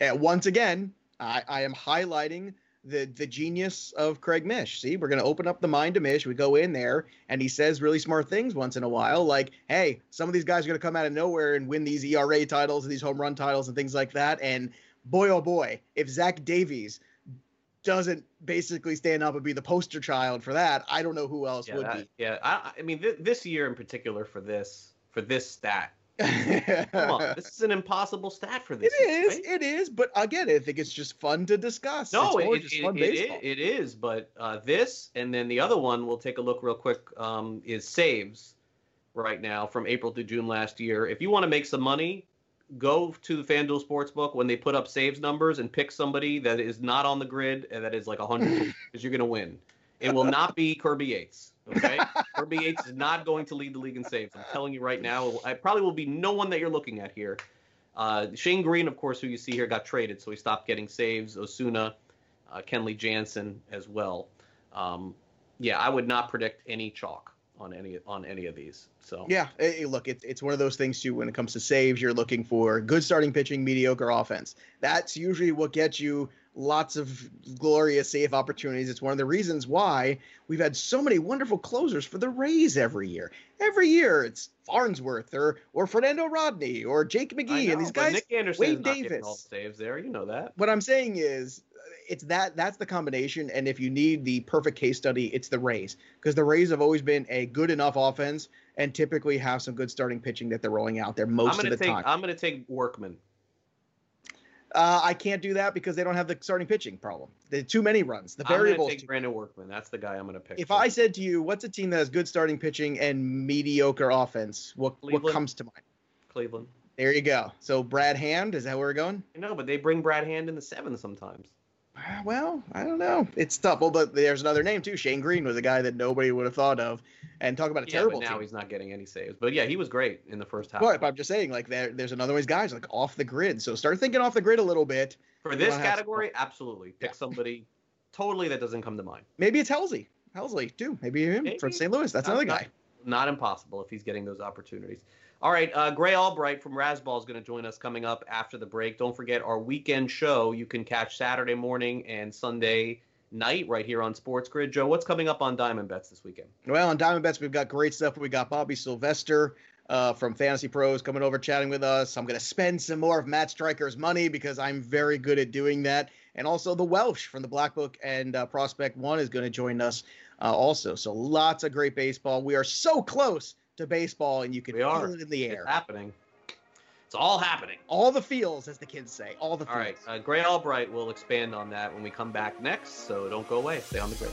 And once again, I, I am highlighting the the genius of Craig Mish. See, we're going to open up the mind to Mish. We go in there, and he says really smart things once in a while, like, "Hey, some of these guys are going to come out of nowhere and win these ERA titles and these home run titles and things like that." And boy, oh boy, if Zach Davies doesn't basically stand up and be the poster child for that, I don't know who else Yeah, would that- yeah. I, I mean, th- this year in particular for this for this stat. Come on, this is an impossible stat for this. It is. right? It is. But again, I think it's just fun to discuss. No, it's it, just it, fun baseball. it, it is. But uh, this and then the other one we'll take a look real quick um, is saves right now from April to June last year. If you want to make some money, go to the FanDuel Sportsbook when they put up saves numbers and pick somebody that is not on the grid and that is like 100 because you're going to win. It will not be Kirby Yates. Okay, Kirby Yates is not going to lead the league in saves. I'm telling you right now. I probably will be no one that you're looking at here. Uh, Shane Greene, of course, who you see here, got traded, so he stopped getting saves. Osuna, uh, Kenley Jansen as well. Um, yeah, I would not predict any chalk on any on any of these. So Yeah, look, it's it's one of those things too. When it comes to saves, you're looking for good starting pitching, mediocre offense. That's usually what gets you lots of glorious save opportunities. It's one of the reasons why we've had so many wonderful closers for the Rays every year. Every year, it's Farnsworth or or Fernando Rodney or Jake McGee know, and these guys. Nick Anderson Wade is not getting all Davis. saves there. You know that. What I'm saying is, it's that that's the combination. And if you need the perfect case study, it's the Rays because the Rays have always been a good enough offense and typically have some good starting pitching that they're rolling out there most of the take time. I'm gonna take Workman. Uh, I can't do that because they don't have the starting pitching problem. Are too many runs. The I'm gonna take Brandon Workman. That's the guy I'm gonna pick. if for- I said to you, what's a team that has good starting pitching and mediocre offense? What what comes to mind? Cleveland. There you go. So Brad Hand, is that where we're going? No, but they bring Brad Hand in the seventh sometimes. Well, I don't know. It's tough. Well, but there's another name too. Shane Greene was a guy that nobody would have thought of. And talk about a Yeah, terrible but now team. he's not getting any saves. But yeah, he was great in the first half. But, but I'm just saying, like there, there's another these guys like off the grid. So start thinking off the grid a little bit. For this wanna have some category, absolutely. Pick Yeah. somebody totally that doesn't come to mind. Maybe it's Helsley. Helsley too. Maybe him from St. Louis. That's Not- another not- guy. Not impossible if he's getting those opportunities. All right, uh, Grey Albright from Razzball is going to join us coming up after the break. Don't forget our weekend show. You can catch Saturday morning and Sunday night right here on Sports Grid. Joe, what's coming up on Diamond Bets this weekend? Well, on Diamond Bets, we've got great stuff. We got Bobby Sylvester uh, from Fantasy Pros coming over chatting with us. I'm going to spend some more of Matt Stryker's money because I'm very good at doing that. And also the Welsh from the Black Book and uh, Prospect One is going to join us uh, also. So lots of great baseball. We are so close to baseball, and you can We feel are. it in the air. It's happening. It's all happening. All the feels, as the kids say. All the feels. All right, uh, Grey Albright will expand on that when we come back next. So don't go away. Stay on the grid.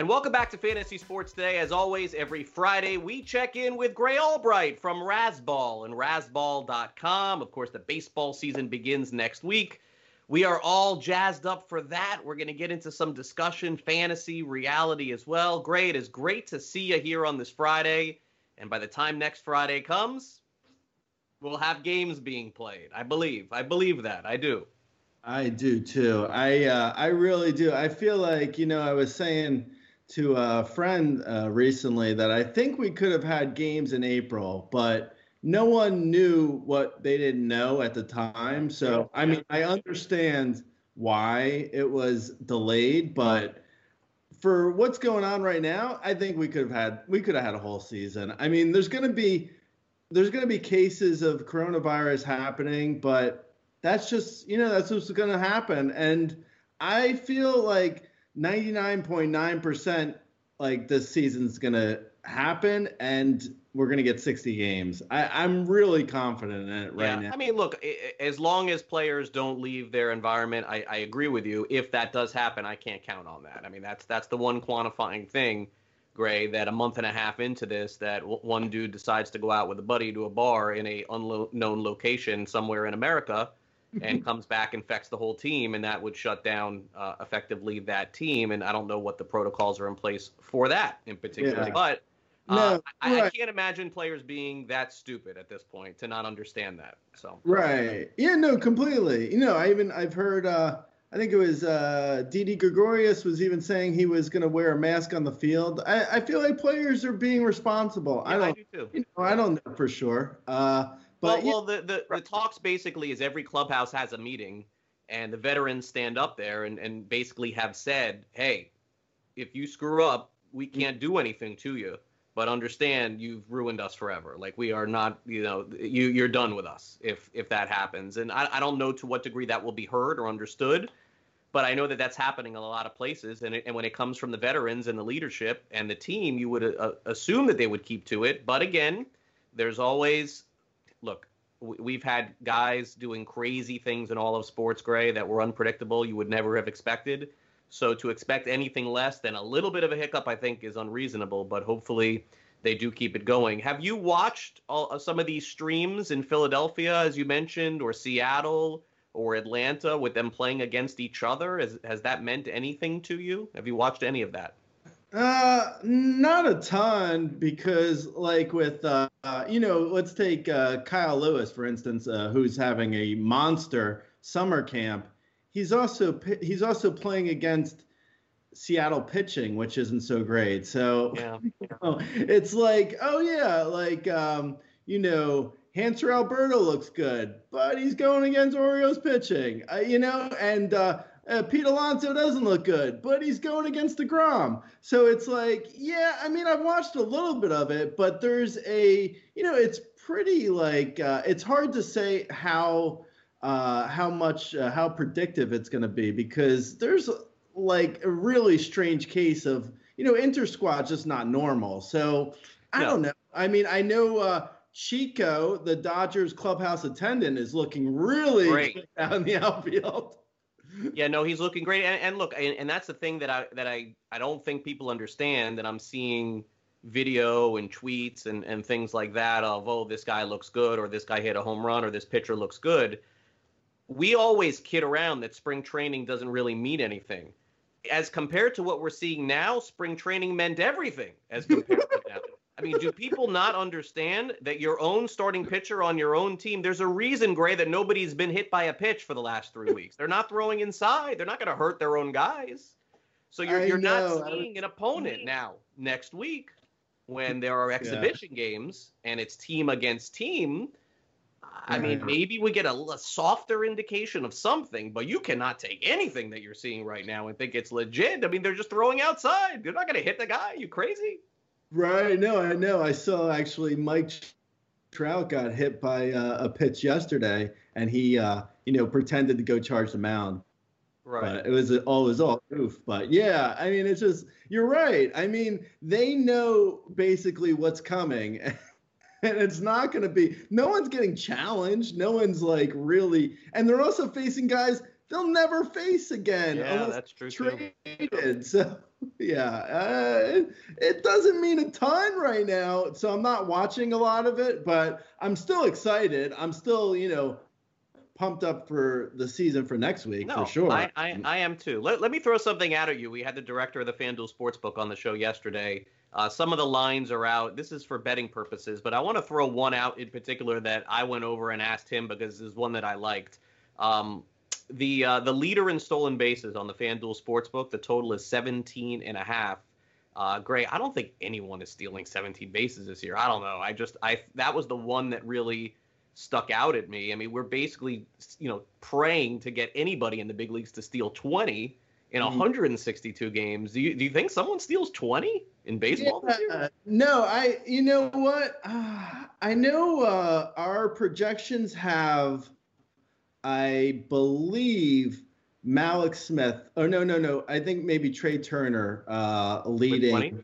And welcome back to Fantasy Sports Today. As always, every Friday we check in with Grey Albright from Razzball and Razzball.com. Of course, the baseball season begins next week. We are all jazzed up for that. We're going to get into some discussion, fantasy, reality as well. Gray, it is great to see you here on this Friday. And by the time next Friday comes, we'll have games being played. I believe. I believe that. I do. I do too. I uh, I really do. I feel like you know I was saying to a friend uh, recently that I think we could have had games in April, but no one knew what they didn't know at the time. So, I mean, I understand why it was delayed, but for what's going on right now, I think we could have had we could have had a whole season. I mean, there's going to be there's going to be cases of coronavirus happening, but that's just, you know, that's what's going to happen and I feel like 99.9% like this season's going to happen and we're going to get 60 games. I, am really confident in it right yeah, now. I mean, look, as long as players don't leave their environment, I, I, agree with you. If that does happen, I can't count on that. I mean, that's that's the one quantifying thing, Gray, that a month and a half into this, that one dude decides to go out with a buddy to a bar in a unknown location somewhere in America and comes back infects the whole team, and that would shut down uh, effectively that team. And I don't know what the protocols are in place for that in particular, yeah. but. Uh, no, I, right. I, can't imagine players being that stupid at this point to not understand that. So right, yeah, no, completely. You know, I even I've heard. Uh, I think it was uh, Didi Gregorius was even saying he was going to wear a mask on the field. I, I, feel like players are being responsible. Yeah, I don't. I do too. You know, I don't know for sure. Uh, but well, well the, the, the talks basically is every clubhouse has a meeting, and the veterans stand up there and, and basically have said, hey, if you screw up, we mm. can't do anything to you. But understand, you've ruined us forever. Like we are not, you know, you you're done with us if if that happens. And I, I don't know to what degree that will be heard or understood, but I know that that's happening in a lot of places. And it, and when it comes from the veterans and the leadership and the team, you would uh, assume that they would keep to it. But again, there's always look, we've had guys doing crazy things in all of sports gray that were unpredictable you would never have expected. So to expect anything less than a little bit of a hiccup i think is unreasonable but hopefully they do keep it going. Have you watched all, uh, some of these streams in philadelphia as you mentioned or seattle or atlanta with them playing against each other? Has, has that meant anything to you? Have you watched any of that uh, not a ton because, like, with uh, uh, you know, let's take uh, Kyle Lewis for instance, uh, who's having a monster summer camp. He's also he's also playing against Seattle pitching, which isn't so great. So yeah. you know, it's like, oh yeah, like um, you know, Hanser Alberto looks good, but he's going against Orioles pitching, uh, you know, and uh, uh, Pete Alonso doesn't look good, but he's going against DeGrom. So it's like, yeah, I mean, I've watched a little bit of it, but there's a, you know, it's pretty like, uh, it's hard to say how, uh, how much, uh, how predictive it's going to be because there's like a really strange case of, you know, inter squad just not normal. So I no. don't know. I mean, I know, uh, Chico, the Dodgers clubhouse attendant, is looking really out in the outfield yeah, no, he's looking great. And, and look, and, and, that's the thing that I that I I don't think people understand. that I'm seeing video and tweets and and things like that of oh this guy looks good or this guy hit a home run or this pitcher looks good. We always kid around that spring training doesn't really mean anything. As compared to what we're seeing now, spring training meant everything as compared to. I mean, do people not understand that your own starting pitcher on your own team? There's a reason, Gray, that nobody's been hit by a pitch for the last three weeks. They're not throwing inside. They're not going to hurt their own guys. So you're, you're not seeing an opponent now next week when there are exhibition yeah. games and it's team against team. I mean, maybe we get a, a, softer indication of something, but you cannot take anything that you're seeing right now and think it's legit. I mean, they're just throwing outside. They're not going to hit the guy. You crazy? Right. No, I know. I saw actually Mike Trout got hit by uh, a pitch yesterday, and he, uh, you know, pretended to go charge the mound. Right. But it was all it was all goof. But yeah, I mean, it's just you're right. I mean, they know basically what's coming. and it's not going to be no one's getting challenged no one's like really and they're also facing guys they'll never face again yeah that's true traded too. so yeah, uh, it, it doesn't mean a ton right now, so I'm not watching a lot of it, but I'm still excited. I'm still, you know, pumped up for the season for next week No, for sure. I, I, I am too. Let, let me throw something out at you. We had the director of the FanDuel Sportsbook on the show yesterday. Uh, some of the lines are out. This is for betting purposes, but I want to throw one out in particular that I went over and asked him because is one that I liked. Um, the uh, the leader in stolen bases on the FanDuel Sportsbook, the total is 17 and a half. Uh, Gray, I don't think anyone is stealing 17 bases this year. I don't know. I just I that was the one that really stuck out at me. I mean, we're basically you know praying to get anybody in the big leagues to steal 20 in Mhm. 162 games. Do you do you think someone steals 20 in baseball this year? Yeah, no, I. You know what? Uh, I know uh, our projections have, I believe, Mallex Smith. Oh no, no, no. I think maybe Trea Turner uh, leading. 20?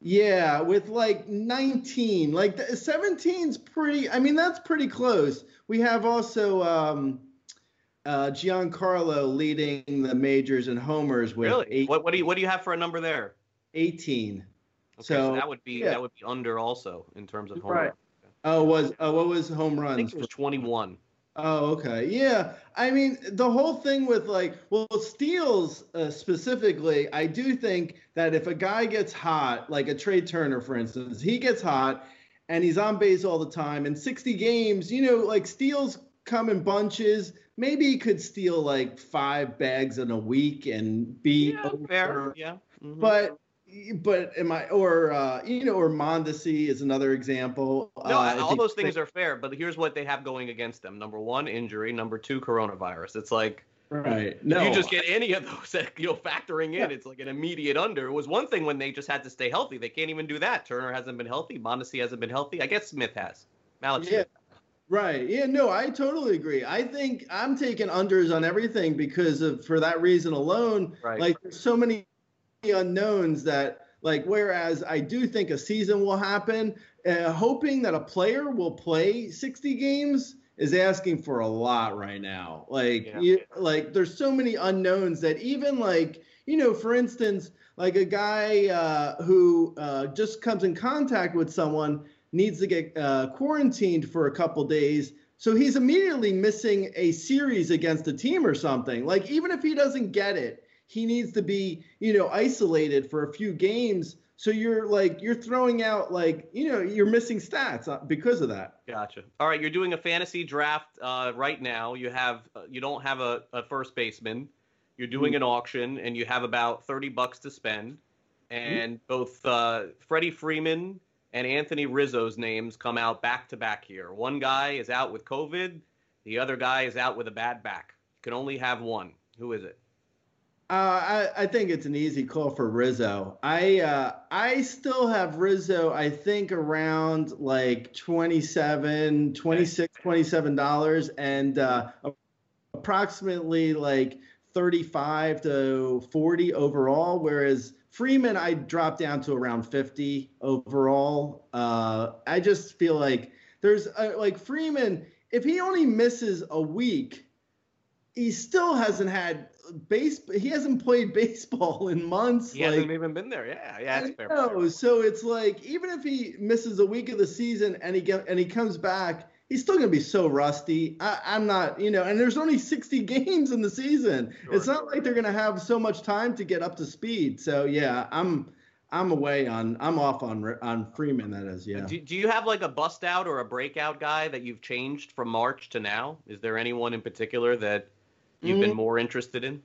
Yeah, with like 19. Like the- 17's pretty. I mean, that's pretty close. We have also um, uh, Giancarlo leading the majors and homers with Really? eight, What what do you what do you have for a number there? 18. Okay, so, So, that would be yeah. that would be under also in terms of home Right. runs. Oh, was uh, what was home I runs? think it was 21. Oh, okay. Yeah. I mean, the whole thing with like, well, steals uh, specifically, I do think that if a guy gets hot, like a Trea Turner, for instance, he gets hot and he's on base all the time. In 60 games, you know, like steals come in bunches. Maybe he could steal like five bags in a week and be Yeah, fair. Yeah. mhm. But but am I or uh, you know or Mondesi is another example. No, Uh, all those things are fair, but here's what they have going against them: number one, injury; number two, coronavirus. It's like right. No, you just get any of those, you know, factoring in, Yeah. it's like an immediate under. It was one thing when they just had to stay healthy. They can't even do that. Turner hasn't been healthy. Mondesi hasn't been healthy. I guess Smith has. Mallex Yeah. Smith. Right. Yeah, no, I totally agree. I think I'm taking unders on everything because of for that reason alone. Right. Like there's so many unknowns that like whereas I do think a season will happen, uh, hoping that a player will play 60 games is asking for a lot right now. Like Yeah. you, like there's so many unknowns that even like you know, for instance, like a guy uh, who uh, just comes in contact with someone needs to get uh, quarantined for a couple days. So he's immediately missing a series against a team or something. Like even if he doesn't get it, he needs to be, you know, isolated for a few games. So you're like you're throwing out like, you know, you're missing stats uh, because of that. Gotcha. All right, you're doing a fantasy draft uh, right now. You have uh, you don't have a, a first baseman. You're doing an auction, and you have about thirty bucks to spend. And both uh, Freddie Freeman and Anthony Rizzo's names come out back to back here. One guy is out with COVID. The other guy is out with a bad back. You can only have one. Who is it? Uh, I, I think it's an easy call for Rizzo. I uh, I still have Rizzo. I think around like 27 26 27 dollars and uh, approximately like 35 to 40 overall. Whereas Freeman, I dropped down to around 50 overall. Uh, I just feel like there's uh, like Freeman. If he only misses a week, he still hasn't had base. He hasn't played baseball in months. He like, hasn't even been there. Yeah, yeah, that's fair. no, so it's like even if he misses a week of the season and he get and he comes back, he's still gonna be so rusty. I, I'm not, you know, and there's only 60 games in the season. Sure, it's not like they're gonna have so much time to get up to speed. So yeah, I'm I'm away on I'm off on on Freeman. That is, yeah. Do, do you have like a bust out or a breakout guy that you've changed from March to now? Is there anyone in particular that you've been Mm. more interested in?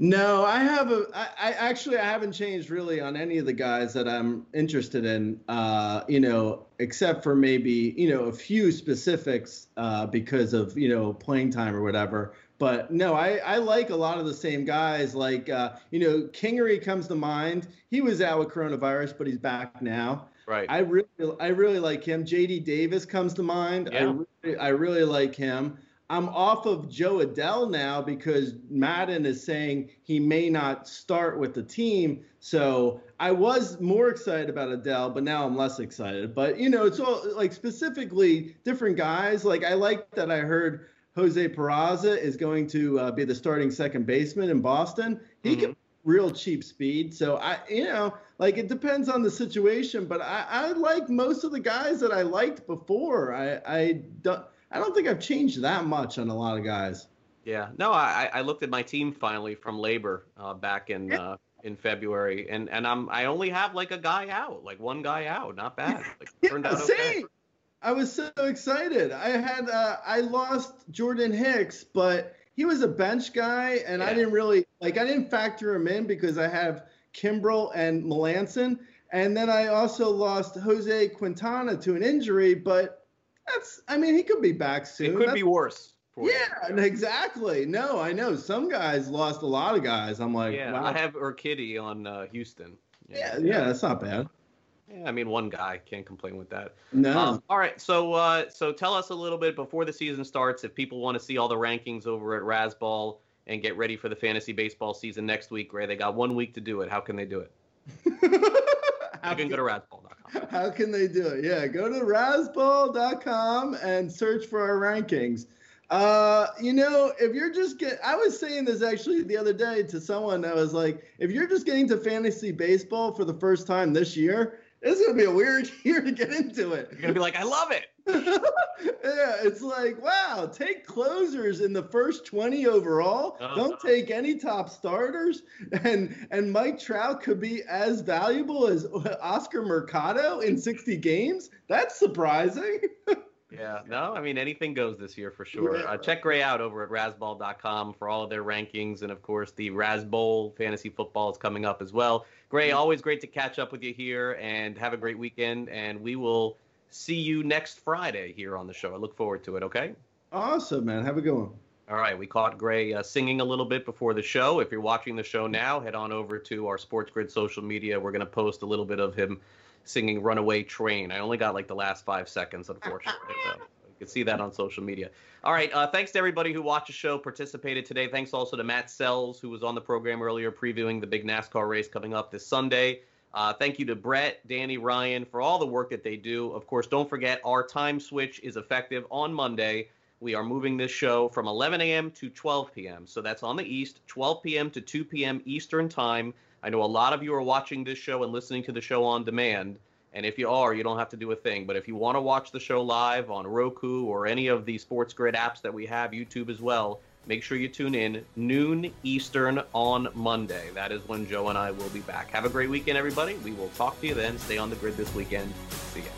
No, I have a. I, I actually I haven't changed really on any of the guys that I'm interested in. Uh, you know, except for maybe you know a few specifics uh, because of you know playing time or whatever. But no, I, I like a lot of the same guys. Like uh, you know, Kingery comes to mind. He was out with coronavirus, but he's back now. Right. I really I really like him. JD Davis comes to mind. Yeah. I really, I really like him. I'm off of Jo Adell now because Maddon is saying he may not start with the team. So I was more excited about Adell, but now I'm less excited. But you know, it's all like specifically different guys. Like I like that I heard Jose Peraza is going to uh, be the starting second baseman in Boston. He Mhm. can real cheap speed. So I, you know, like it depends on the situation, but I, I like most of the guys that I liked before. I, I don't, I don't think I've changed that much on a lot of guys. Yeah, no, I, I looked at my team finally from labor uh, back in uh, in February, and and I'm I only have like a guy out, like one guy out, not bad. Like, yeah, turned out same. okay. I was so excited. I had uh, I lost Jordan Hicks, but he was a bench guy, and I didn't really like I didn't factor him in because I have Kimbrel and Melancon, and then I also lost Jose Quintana to an injury, but that's I mean he could be back soon. It could That's- be worse. For you. Yeah, exactly. No, I know some guys lost a lot of guys. I'm like, yeah. wow. I have Urquidy on uh, Houston. yeah, yeah, that's not bad. Yeah, I mean, one guy can't complain with that. No. Um, all right, so uh, so tell us a little bit before the season starts if people want to see all the rankings over at Razzball and get ready for the fantasy baseball season next week. Ray, they got one week to do it. How can they do it? How You can go to razzball.com. How can they do it? Yeah, go to razzball.com and search for our rankings. Uh, you know, if you're just get, I was saying this actually the other day to someone that was like, if you're just getting to fantasy baseball for the first time this year, it's gonna be a weird year to get into it. You're gonna be like, I love it. yeah, it's like, wow, take closers in the first 20 overall. Uh-huh. Don't take any top starters. And and Mike Trout could be as valuable as Oscar Mercado in 60 games. That's surprising. Yeah, no, I mean anything goes this year for sure. Yeah. Uh, check Gray out over at Razzball.com for all of their rankings, and of course the Razzball fantasy football is coming up as well. Gray, always great to catch up with you here, and have a great weekend. And we will see you next Friday here on the show. I look forward to it. Okay. awesome, man. Have a good one. All right, we caught Gray uh, singing a little bit before the show. If you're watching the show now, head on over to our Sports Grid social media. We're going to post a little bit of him singing Runaway Train. I only got like the last five seconds, unfortunately. so you can see that on social media. All right, uh, thanks to everybody who watched the show, participated today. Thanks also to Matt Selz, who was on the program earlier previewing the big NASCAR race coming up this Sunday. Uh, thank you to Brett, Danny, Ryan for all the work that they do. Of course, don't forget our time switch is effective on Monday. We are moving this show from 11 a.m. to 12 p.m. So that's on the East, 12 p.m. to 2 p.m. Eastern Time. I know a lot of you are watching this show and listening to the show on demand. And if you are, you don't have to do a thing. But if you want to watch the show live on Roku or any of the Sports Grid apps that we have, YouTube as well, make sure you tune in noon Eastern on Monday. That is when Joe and I will be back. Have a great weekend, everybody. We will talk to you then. Stay on the grid this weekend. See ya.